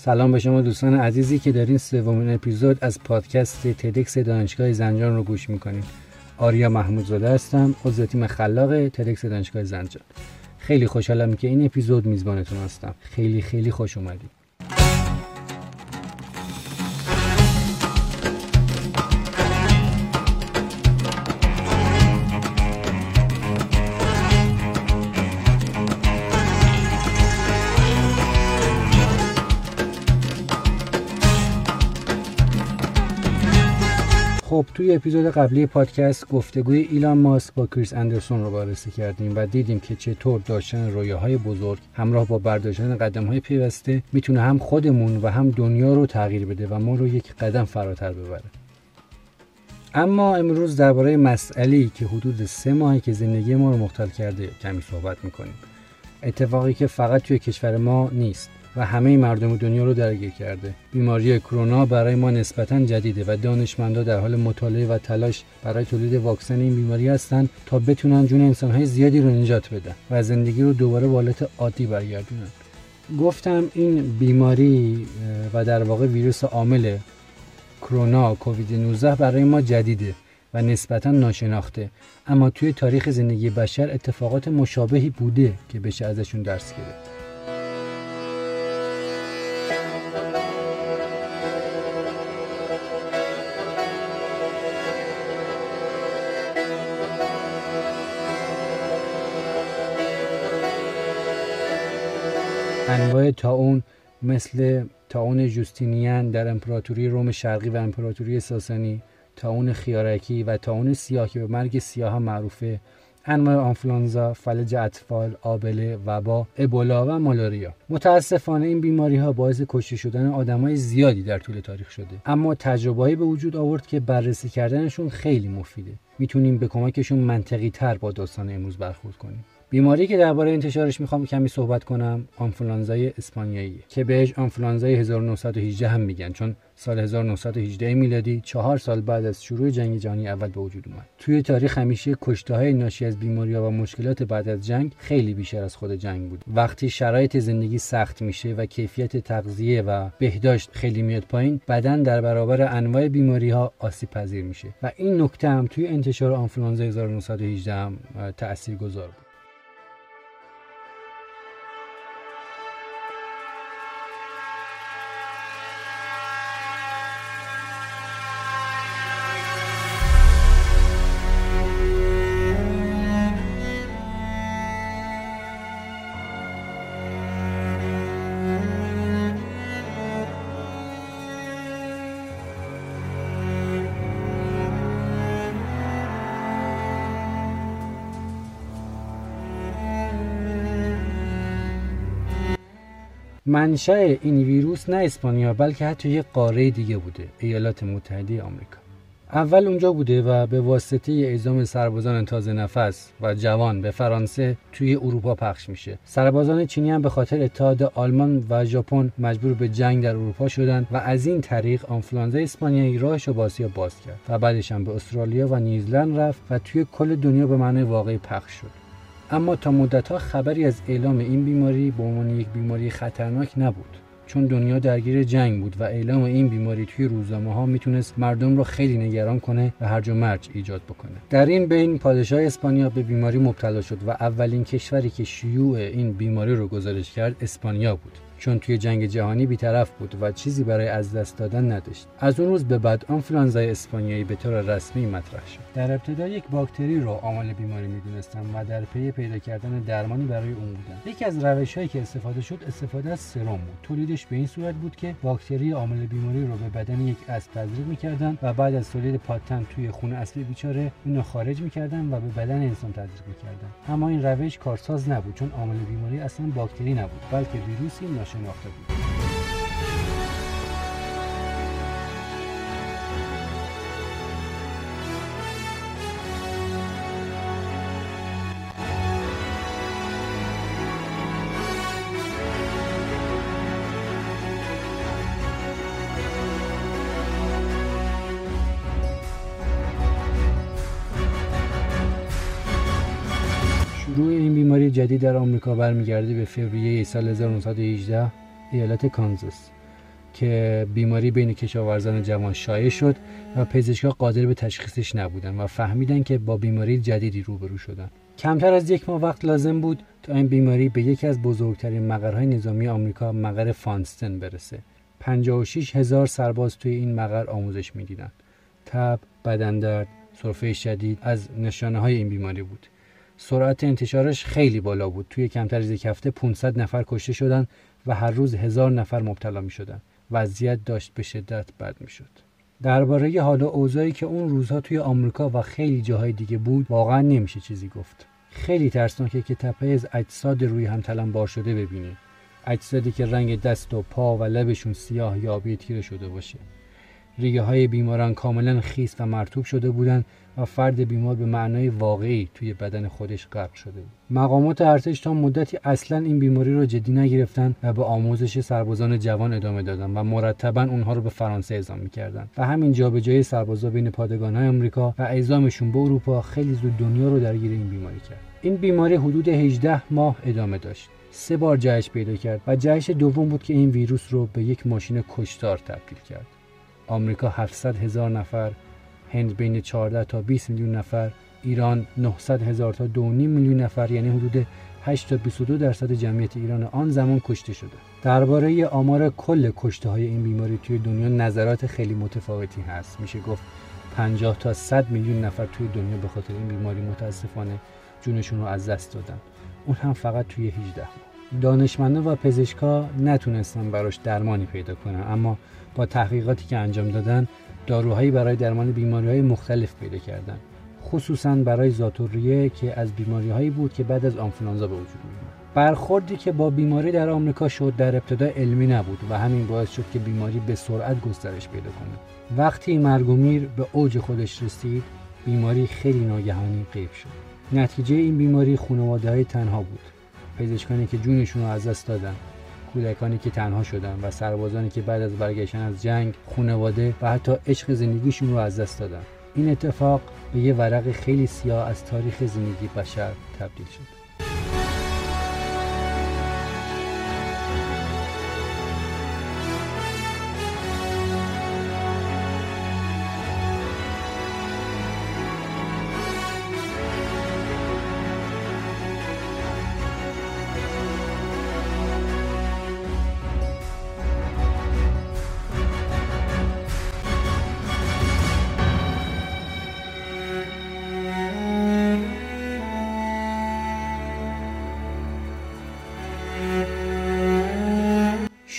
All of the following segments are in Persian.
سلام به شما دوستان عزیزی که دارین سومین اپیزود از پادکست تدکس دانشگاه زنجان رو گوش می‌کنین آریا محمود زاده هستم عضو تیم خلاق تدکس دانشگاه زنجان. خیلی خوشحالم که این اپیزود میزبانتون هستم. خیلی خیلی خوش اومدید. خب توی اپیزود قبلی پادکست گفتگوی ایلان ماسک با کریس اندرسون رو بررسی کردیم و دیدیم که چطور داشتن رویاهای بزرگ همراه با برداشتن قدم های پیوسته می‌تونه هم خودمون و هم دنیا رو تغییر بده و ما رو یک قدم فراتر ببره. اما امروز درباره مسئله که حدود سه ماهی که زندگی ما رو مختل کرده کمی صحبت می‌کنیم. اتفاقی که فقط توی کشور ما نیست. و همه مردم دنیا رو درگیر کرده. بیماری کرونا برای ما نسبتا جدیده و دانشمندا در حال مطالعه و تلاش برای تولید واکسن این بیماری هستند تا بتونن جون انسانهای زیادی رو نجات بدن و زندگی رو دوباره به حالت عادی برگردونن. گفتم این بیماری و در واقع ویروس عامل کرونا کووید 19 برای ما جدیده و نسبتا ناشناخته. اما توی تاریخ زندگی بشر اتفاقات مشابهی بوده که بشه ازشون درس گرفت. انواع تاون مثل تاون جوستینیان در امپراتوری روم شرقی و امپراتوری ساسانی تاون خیارکی و تاون سیاه که به مرگ سیاه معروفه انواع آنفلانزا، فلج اطفال، آبله، وبا، ابولا و مالاریا. متاسفانه این بیماری ها باعث کشته شدن آدمای زیادی در طول تاریخ شده. اما تجربه‌ای به وجود آورد که بررسی کردنشون خیلی مفیده. می‌تونیم به کمکشون منطقی تر با داستان امروز برخورد کنیم. بیماری که درباره انتشارش می‌خوام کمی صحبت کنم آنفولانزای اسپانیایی که بهش آنفولانزای 1918 هم میگن چون سال 1918 میلادی چهار سال بعد از شروع جنگ جهانی اول به وجود اومد. توی تاریخ همیشه کشته های ناشی از بیماری ها و مشکلات بعد از جنگ خیلی بیشتر از خود جنگ بود. وقتی شرایط زندگی سخت میشه و کیفیت تغذیه و بهداشت خیلی میاد پایین بدن در برابر انواع بیماری ها آسیب پذیر میشه. و این نکته هم توی انتشار آنفولانزا 1918 هم تاثیرگذار بود. منشأ این ویروس نه اسپانیا بلکه حتی یک قاره دیگه بوده ایالات متحده آمریکا. اول اونجا بوده و به واسطه اعزام سربازان تازه نفس و جوان به فرانسه توی اروپا پخش میشه. سربازان چینی هم به خاطر اتحاد آلمان و ژاپن مجبور به جنگ در اروپا شدند و از این طریق آنفلانزا اسپانیایی راهش رو به باز کرد و بعدش هم به استرالیا و نیوزلند رفت و توی کل دنیا به معنای واقعی پخش شد. اما تا مدتها خبری از اعلام این بیماری به عنوان یک بیماری خطرناک نبود چون دنیا درگیر جنگ بود و اعلام این بیماری توی روزنامه ها می‌تونست مردم رو خیلی نگران کنه و هرج و مرج ایجاد بکنه. در این بین پادشاه اسپانیا به بیماری مبتلا شد و اولین کشوری که شیوع این بیماری رو گزارش کرد اسپانیا بود. چون توی جنگ جهانی بیطرف بود و چیزی برای از دست دادن نداشت. از اون روز به بعد آنفلانزای اسپانیایی به طور رسمی مطرح شد. در ابتدا یک باکتری رو عامل بیماری می‌دونستن و در پی پیدا کردن درمانی برای اون بودن یکی از روش هایی که استفاده شد استفاده از سرم بود. تولیدش به این صورت بود که باکتری عامل بیماری رو به بدن یک اسب تزریق می‌کردن و بعد از تولید پاتن توی خون اصلی بیچاره اون خارج می‌کردن و به بدن انسان تزریق می‌کردن. اما این روش کارساز نبود چون عامل بیماری اصلا باکتری نبود بلکه ویروسی شناخته بود شروع جدید در آمریکا برمیگرده به فوریه سال 1918 ایالت کانزاس که بیماری بین کشاورزان جوان شایع شد و پزشکها قادر به تشخیصش نبودن و فهمیدن که با بیماری جدیدی روبرو شدن. کمتر از یک ماه وقت لازم بود تا این بیماری به یکی از بزرگترین مقرهای نظامی آمریکا مقر فانستن برسه. 56 هزار سرباز توی این مقر آموزش می‌دیدن. تب بدن درد سرفه شدید از نشانه های این بیماری بود. سرعت انتشارش خیلی بالا بود. توی کمتر از یک هفته 500 نفر کشته شدن و هر روز هزار نفر مبتلا می شدن وضعیت داشت به شدت بد می شد درباره حالا اوضاعی که اون روزها توی آمریکا و خیلی جاهای دیگه بود واقعا نمیشه چیزی گفت. خیلی ترسناکه که تپه از اجساد روی هم تلم بار شده ببینی اجسادی که رنگ دست و پا و لبشون سیاه یا تیره شده باشه. ریگه های بیماران کاملا خیس و مرتوب شده بودند و فرد بیمار به معنای واقعی توی بدن خودش غرق شده بود. مقامات ارتش تا مدتی اصلا این بیماری رو جدی نگرفتن و به آموزش سربازان جوان ادامه دادن و مرتبا اونها رو به فرانسه اعزام می‌کردن و همین جابجایی سربازا بین پادگان های آمریکا و اعزامشون به اروپا خیلی زود دنیا رو درگیر این بیماری کرد. این بیماری حدود 18 ماه ادامه داشت. سه بار جهش پیدا کرد و جهش دوم بود که این ویروس رو به یک ماشین کشتار تبدیل کرد. آمریکا 700 هزار نفر هند بین 14 تا 20 میلیون نفر ایران 900 هزار تا 2.5 میلیون نفر یعنی حدود 8 تا 22 درصد جمعیت ایران آن زمان کشته شده. درباره آمار کل کشته های این بیماری توی دنیا نظرات خیلی متفاوتی هست. میشه گفت 50 تا 100 میلیون نفر توی دنیا به خاطر این بیماری متاسفانه جونشون رو از دست دادن. اون هم فقط توی 18 ماه. دانشمندا و پزشکا نتونستن براش درمانی پیدا کنن اما با تحقیقاتی که انجام دادن داروهایی برای درمان بیماری های مختلف پیدا کردن. خصوصا برای زاتوریه که از بیماری هایی بود که بعد از آنفلانزا به وجود می برخوردی که با بیماری در آمریکا شد در ابتدا علمی نبود و همین باعث شد که بیماری به سرعت گسترش پیدا کنه. وقتی مرگ و میر به اوج خودش رسید بیماری خیلی ناگهانی غیب شد. نتیجه این بیماری خانواده های تنها بود. پزشکانی که جونشون رو از دست دادن. کودکانی که تنها شدن و سربازانی که بعد از برگشتن از جنگ خانواده و حتی عشق زندگیشون رو از دست دادن. این اتفاق به یه ورق خیلی سیاه از تاریخ زندگی بشر تبدیل شد.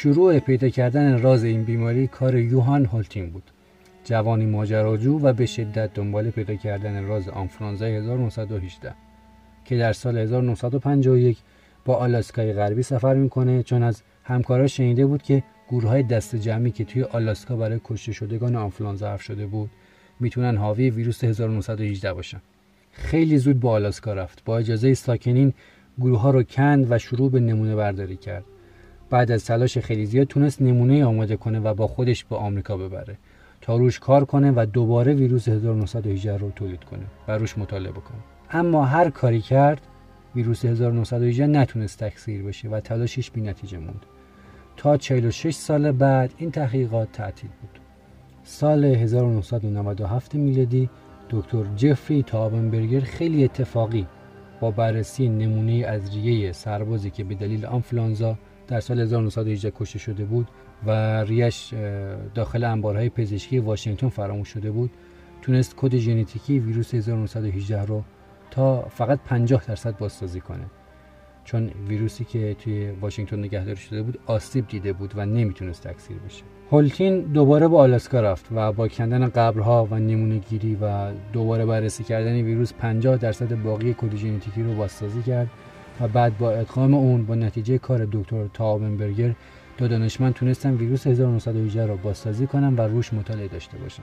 شروع پیدا کردن راز این بیماری کار یوهان هولتین بود. جوانی ماجراجو و به شدت دنبال پیدا کردن راز آنفلانزا 1918 که در سال 1951 با آلاسکای غربی سفر می‌کنه چون از همکاراش شنیده بود که گروه دست جمعی که توی آلاسکا برای کشته شدگان آنفلانزا حرف شده بود می‌تونن حاوی ویروس 1918 باشن. خیلی زود با آلاسکا رفت با اجازه ساکنین گروه ها رو کند و شروع به نمونه برداری کرد. بعد از تلاش خیلی زیاد تونست نمونه آماده کنه و با خودش به آمریکا ببره تا روش کار کنه و دوباره ویروس 1918 رو تولید کنه و روش مطالعه کنه اما هر کاری کرد ویروس 1918 نتونست تکثیر بشه و تلاشش بی نتیجه موند. تا 46 سال بعد این تحقیقات تعطیل بود. سال 1997 میلادی دکتر جفری تابنبرگر خیلی اتفاقی با بررسی نمونه از ریه سربازی که به دلیل آنفلانزا در سال 1918 کشته شده بود و ریش داخل انبارهای پزشکی واشنگتن فراموش شده بود. تونست کد ژنتیکی ویروس 1918 رو تا فقط 50 درصد بازسازی کنه. چون ویروسی که توی واشنگتن نگهداری شده بود آسیب دیده بود و نمی‌تونست تکثیر بشه. هولتین دوباره با آلاسکا رفت و با کندن قبرها و نمونه گیری و دوباره بررسی کردن ویروس 50 درصد باقی کد ژنتیکی رو بازسازی کرد. و بعد با ادغام اون با نتیجه کار دکتر تاوبنبرگر دو دانشمند تونستن ویروس 1918 را بازسازی کنن و روش مطالعه داشته باشن.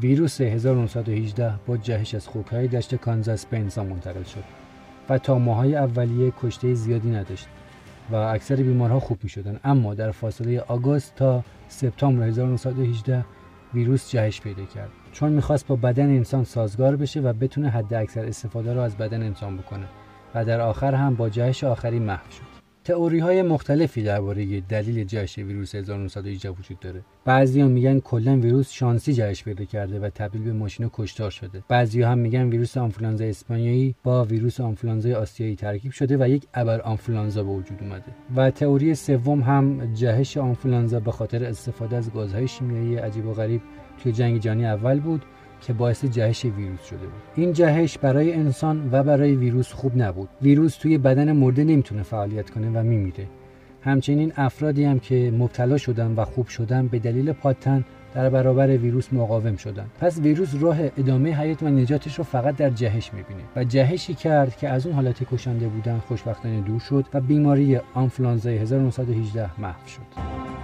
ویروس 1918 با جهش از خوکهای دشت کانزاس به انسان منتقل شد و تا ماهای اولیه کشته زیادی نداشت. و اکثر بیمارها خوب می شدن اما در فاصله آگوست تا سپتامبر 1918 ویروس جهش پیدا کرد. چون می‌خواست با بدن انسان سازگار بشه و بتونه حد اکثر استفاده رو از بدن انسان بکنه. و در آخر هم با جهش آخری محو شد. تئوری های مختلفی درباره دلیل جهش ویروس 1918 وجود داره. بعضیا میگن کلا ویروس شانسی جهش پیدا کرده و تبدیل به ماشین کشتار شده. بعضیا هم میگن ویروس آنفولانزا اسپانیایی با ویروس آنفولانزای آسیایی ترکیب شده و یک ابر آنفولانزا به وجود اومده. و تئوری سوم هم جهش آنفولانزا به خاطر استفاده از گازهای شیمیایی عجیب و غریب توی جنگ جهانی اول بود. که باعث جهش ویروس شده بود. این جهش برای انسان و برای ویروس خوب نبود. ویروس توی بدن مرده نمی‌تونه فعالیت کنه و میمیره. همچنین افرادی هم که مبتلا شدن و خوب شدن به دلیل پاتن در برابر ویروس مقاوم شدن. پس ویروس راه ادامه حیات و نجاتش رو فقط در جهش می‌بینه و جهشی کرد که از اون حالت کشنده بودن خوشبختانه دور شد و بیماری آنفلانزای 1918 محو شد.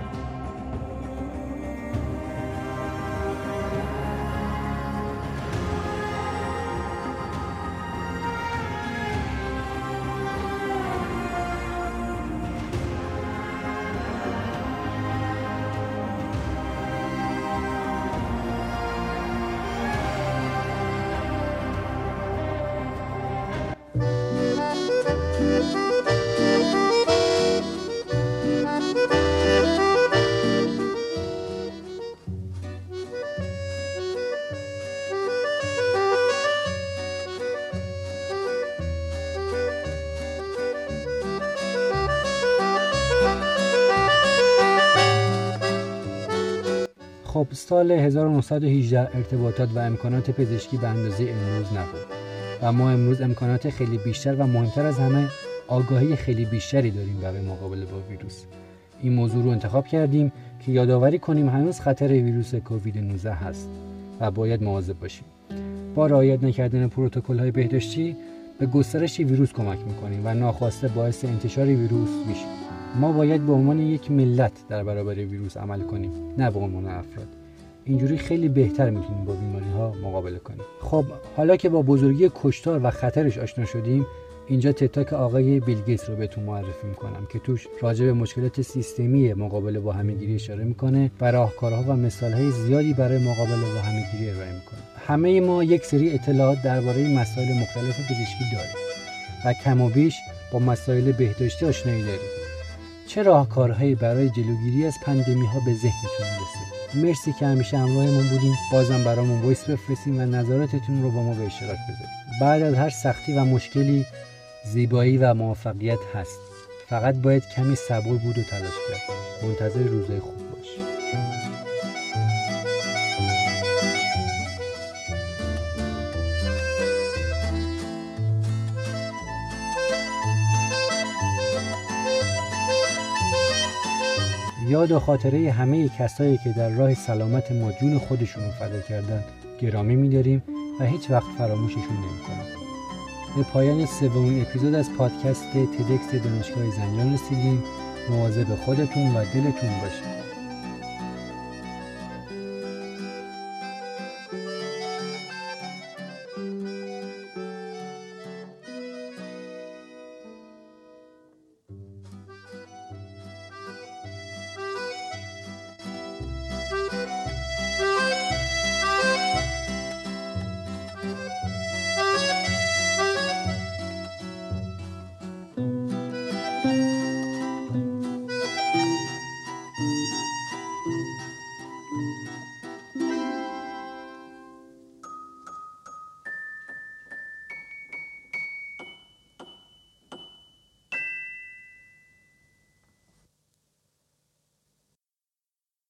خب سال 1918 ارتباطات و امکانات پزشکی به اندازه امروز نبود. و ما امروز امکانات خیلی بیشتر و مهمتر از همه آگاهی خیلی بیشتری داریم برای مقابله با ویروس. این موضوع رو انتخاب کردیم که یادآوری کنیم هنوز خطر ویروس کووید 19 هست و باید مواظب باشیم. با رعایت نکردن پروتکل های بهداشتی به گسترش ویروس کمک می‌کنیم و ناخواسته باعث انتشار ویروس میشیم. ما باید به عنوان یک ملت در برابر ویروس عمل کنیم نه به عنوان افراد. اینجوری خیلی بهتر می‌تونیم با بیماری ها مقابله کنیم. خب حالا که با بزرگی کشتار و خطرش آشنا شدیم اینجا تتاک آقای بیلگیت رو بهتون معرفی می‌کنم که توش راجع به مشکلات سیستمی مقابله با همهگیری اشاره می‌کنه و راهکارها و مثالهای زیادی برای مقابله با همهگیری ارائه می‌کنه. همه ما یک سری اطلاعات درباره مسائل مختلف پزشکی داریم و کم و بیش با مسائل بهداشتی آشنایی داریم. چه راهکارهایی برای جلوگیری از پاندمی ها به ذهنتون رسید مرسی که همیشه همراهمون بودین. بازم برامون voice بفرستین و نظراتتون رو با ما به اشتراک بذارید بعد از هر سختی و مشکلی زیبایی و موفقیت هست. فقط باید کمی صبور بود و تلاش کرد. منتظر روزای خوب باش یاد و خاطره همه کسایی که در راه سلامت ما جون خودشون فدا کردن گرامی میداریم و هیچ وقت فراموششون نمی‌کنیم به پایان سومین اپیزود از پادکست تدکس دانشگاه زنجان رسیدیم. مواظب خودتون و دلتون باشید